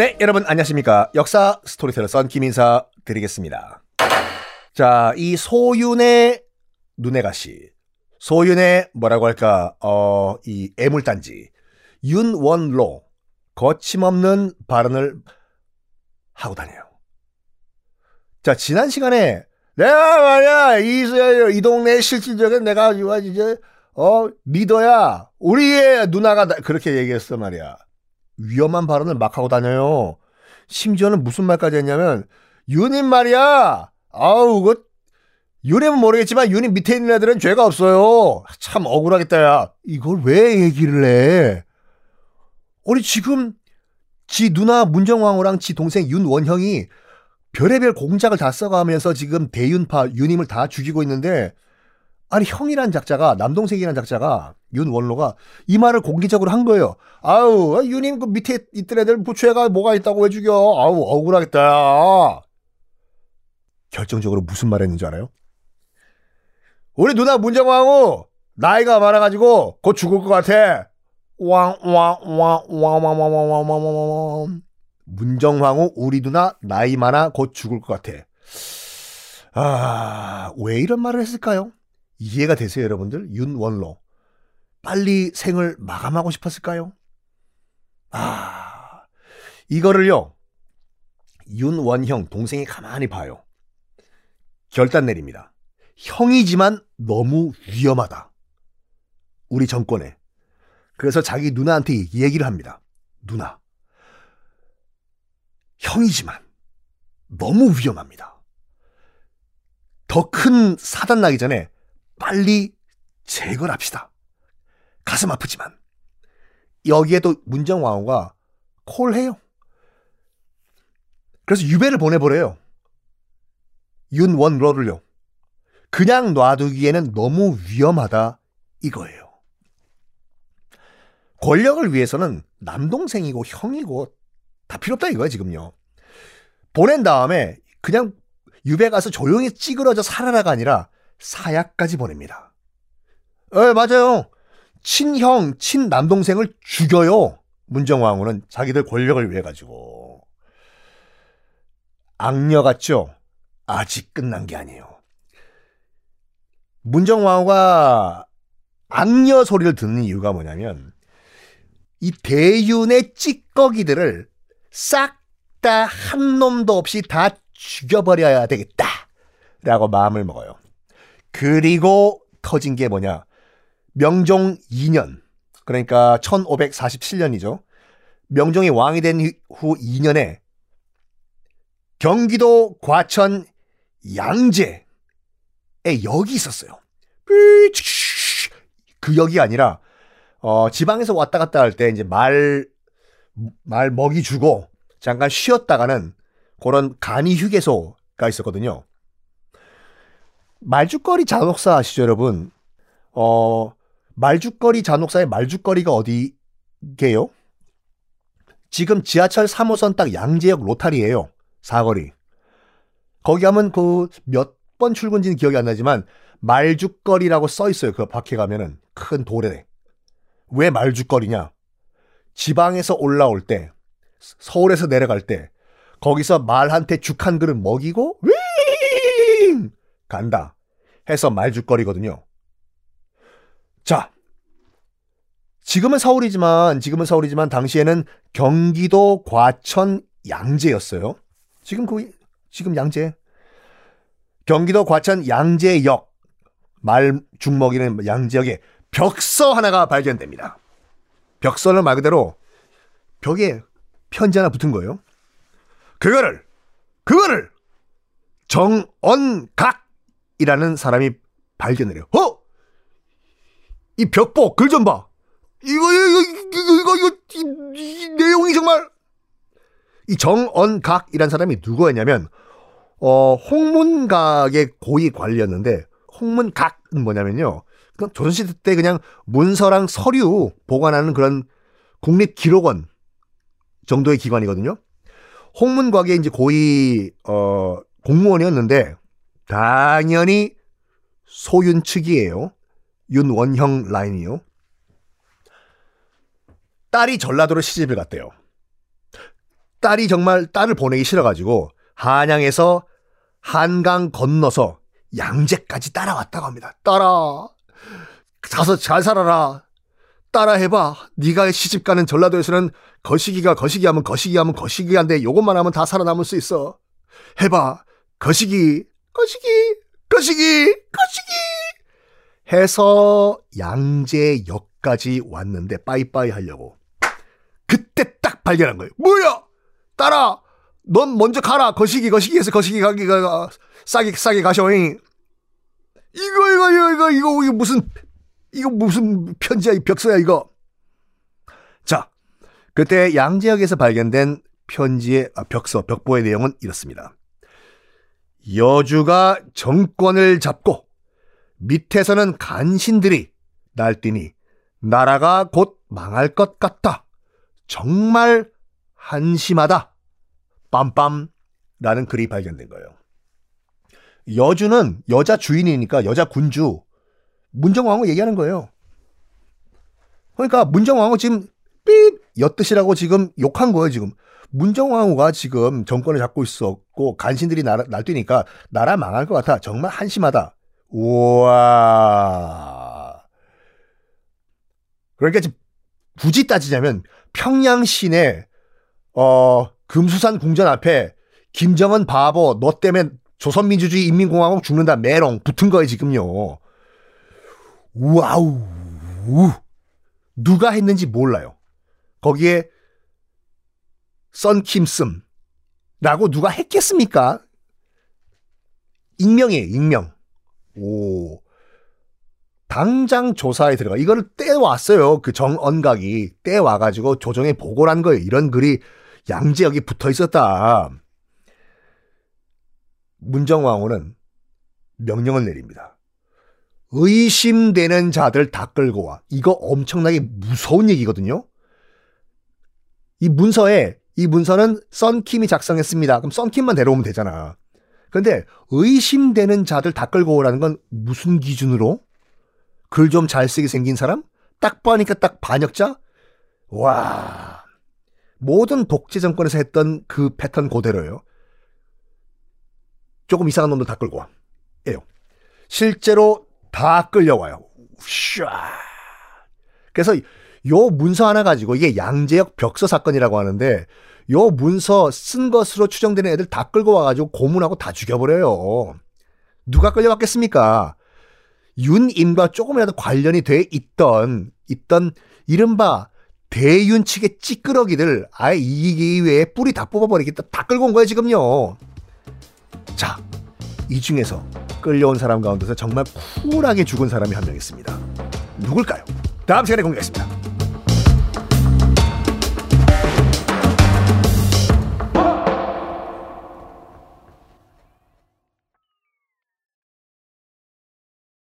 네, 여러분 안녕하십니까. 역사 스토리텔러 썬킴 인사 드리겠습니다. 자, 이 소윤의 눈의 가시. 소윤의 뭐라고 할까, 어, 이 애물단지. 윤원로. 거침없는 발언을 하고 다녀요. 자, 지난 시간에 내가 말이야, 이, 이 동네 실질적인 내가 이제, 어, 리더야. 우리의 누나가 나, 그렇게 얘기했어 말이야. 위험한 발언을 막 하고 다녀요. 심지어는 무슨 말까지 했냐면, 유님 말이야. 아우, 그, 유님은 모르겠지만 유님 밑에 있는 애들은 죄가 없어요. 참 억울하겠다, 야. 이걸 왜 얘기를 해? 우리 지금 지 누나 문정왕후랑 지 동생 윤원형이 별의별 공작을 다 써가면서 지금 대윤파 유님을 다 죽이고 있는데 아니 형이란 작자가 남동생이란 작자가 윤원로가 이 말을 공개적으로 한 거예요. 아우 유님 그 밑에 있던 애들 부처애가 뭐가 있다고 왜 죽여? 아우 억울하겠다. 결정적으로 무슨 말 했는지 알아요? 우리 누나 문정왕후 나이가 많아가지고 곧 죽을 것 같아. 왕왕왕왕왕왕왕왕왕 문정왕후 우리 누나 나이 많아 곧 죽을 것 같아. 아, 왜 이런 말을 했을까요? 이해가 되세요, 여러분들? 윤원로. 빨리 생을 마감하고 싶었을까요? 아, 이거를요, 윤원형 동생이 가만히 봐요. 결단 내립니다. 형이지만 너무 위험하다. 우리 정권에. 그래서 자기 누나한테 얘기를 합니다. 누나. 형이지만 너무 위험합니다. 더 큰 사단 나기 전에 빨리 제거를 합시다. 가슴 아프지만. 여기에도 문정왕후가 콜해요. 그래서 유배를 보내버려요. 윤원로를요. 그냥 놔두기에는 너무 위험하다 이거예요. 권력을 위해서는 남동생이고 형이고 다 필요 없다 이거야 지금요. 보낸 다음에 그냥 유배 가서 조용히 찌그러져 살아라가 아니라 사약까지 보냅니다. 예, 맞아요. 친형, 친남동생을 죽여요. 문정왕후는 자기들 권력을 위해 가지고. 악녀 같죠? 아직 끝난 게 아니에요. 문정왕후가 악녀 소리를 듣는 이유가 뭐냐면 이 대윤의 찌꺼기들을 싹 다 한 놈도 없이 다 죽여버려야 되겠다. 라고 마음을 먹어요. 그리고 터진 게 뭐냐. 명종 2년. 그러니까 1547년이죠. 명종이 왕이 된 후 2년에 경기도 과천 양재에 역이 있었어요. 그 역이 아니라 어, 지방에서 왔다 갔다 할 때 이제 말, 말 먹이 주고 잠깐 쉬었다가는 그런 간이 휴게소가 있었거든요. 말죽거리 잔혹사 아시죠, 여러분? 어, 말죽거리 잔혹사의 말죽거리가 어디게요? 지금 지하철 3호선 딱 양재역 로타리예요. 사거리. 거기 가면 그 몇 번 출근지는 기억이 안 나지만 말죽거리라고 써 있어요. 그 밖에 가면은 큰 돌에. 왜 말죽거리냐? 지방에서 올라올 때, 서울에서 내려갈 때, 거기서 말한테 죽 한 그릇 먹이고, 윙! 간다. 해서 말죽거리거든요. 자. 지금은 서울이지만, 지금은 서울이지만, 당시에는 경기도 과천 양재였어요. 지금 그, 지금 양재. 경기도 과천 양재역. 말 죽 먹이는 양재역에 벽서 하나가 발견됩니다. 벽서는 말 그대로 벽에 편지 하나 붙은 거예요. 그거를 그거를 정언각 이라는 사람이 발견을 해요. 어? 이 벽보 글 좀 봐. 이거 이거 이거 이거, 이, 이 내용이 정말 이 정언각이라는 사람이 누구였냐면 어 홍문각의 고위 관리였는데 홍문각은 뭐냐면요. 그 조선시대 때 그냥 문서랑 서류 보관하는 그런 국립기록원 정도의 기관이거든요. 홍문곽의 이제 고위 어 공무원이었는데 당연히 소윤 측이에요. 윤원형 라인이요. 딸이 전라도로 시집을 갔대요. 딸이 정말 딸을 보내기 싫어가지고 한양에서 한강 건너서 양재까지 따라왔다고 합니다. 따라 가서 잘 살아라. 따라 해봐. 네가 시집 가는 전라도에서는 거시기가 거시기 하면 거시기 하면 거시기한데 요것만 하면 다 살아남을 수 있어. 해봐. 거시기 거시기 거시기 거시기 해서 양재역까지 왔는데 빠이빠이 하려고 그때 딱 발견한 거예요. 뭐야? 따라 넌 먼저 가라. 거시기 거시기에서 거시기 가기가 싸게 싸게 가셔잉. 이거 이거 이거 이거 이거 이거 무슨 이거 무슨 편지야 이 벽서야 이거. 자 그때 양재역에서 발견된 편지의 아, 벽서 벽보의 내용은 이렇습니다. 여주가 정권을 잡고 밑에서는 간신들이 날뛰니 나라가 곧 망할 것 같다. 정말 한심하다. 빰빰 라는 글이 발견된 거예요. 여주는 여자 주인이니까 여자 군주 문정왕후 얘기하는 거예요. 그러니까 문정왕후 지금 삑 엿드시라고 지금 욕한 거예요 지금. 문정왕후가 지금 정권을 잡고 있었고 간신들이 날, 날뛰니까 나라 망할 것 같아. 정말 한심하다. 우와. 그러니까 지금 굳이 따지자면 평양 시내 어 금수산 궁전 앞에 김정은 바보 너 때문에 조선민주주의 인민공화국 죽는다 메롱 붙은 거예요 지금요. 와우 누가 했는지 몰라요. 거기에 썬킴슴 라고 누가 했겠습니까? 익명이에요 익명. 오 당장 조사에 들어가. 이거를 떼왔어요. 그 정언각이 떼와가지고 조정에 보고를 한 거예요. 이런 글이 양지역이 붙어 있었다. 문정왕후는 명령을 내립니다. 의심되는 자들 다 끌고 와. 이거 엄청나게 무서운 얘기거든요. 이 문서에 이 문서는 썬킴이 작성했습니다. 그럼 썬킴만 데려오면 되잖아. 근데 의심되는 자들 다 끌고 오라는 건 무슨 기준으로? 글 좀 잘 쓰게 생긴 사람? 딱 보니까 딱 반역자? 와. 모든 독재 정권에서 했던 그 패턴 그대로예요. 조금 이상한 놈들 다 끌고 와. 예요. 실제로 다 끌려와요. 샤. 그래서 요 문서 하나 가지고 이게 양재역 벽서 사건이라고 하는데 요 문서 쓴 것으로 추정되는 애들 다 끌고 와가지고 고문하고 다 죽여버려요. 누가 끌려왔겠습니까? 윤임과 조금이라도 관련이 돼 있던 있던 이른바 대윤 측의 찌끄러기들 아예 이기 외에 뿌리 다 뽑아버리겠다 다 끌고 온 거예요 지금요. 자, 이 중에서 끌려온 사람 가운데서 정말 쿨하게 죽은 사람이 한 명 있습니다. 누굴까요? 다음 시간에 공개하겠습니다.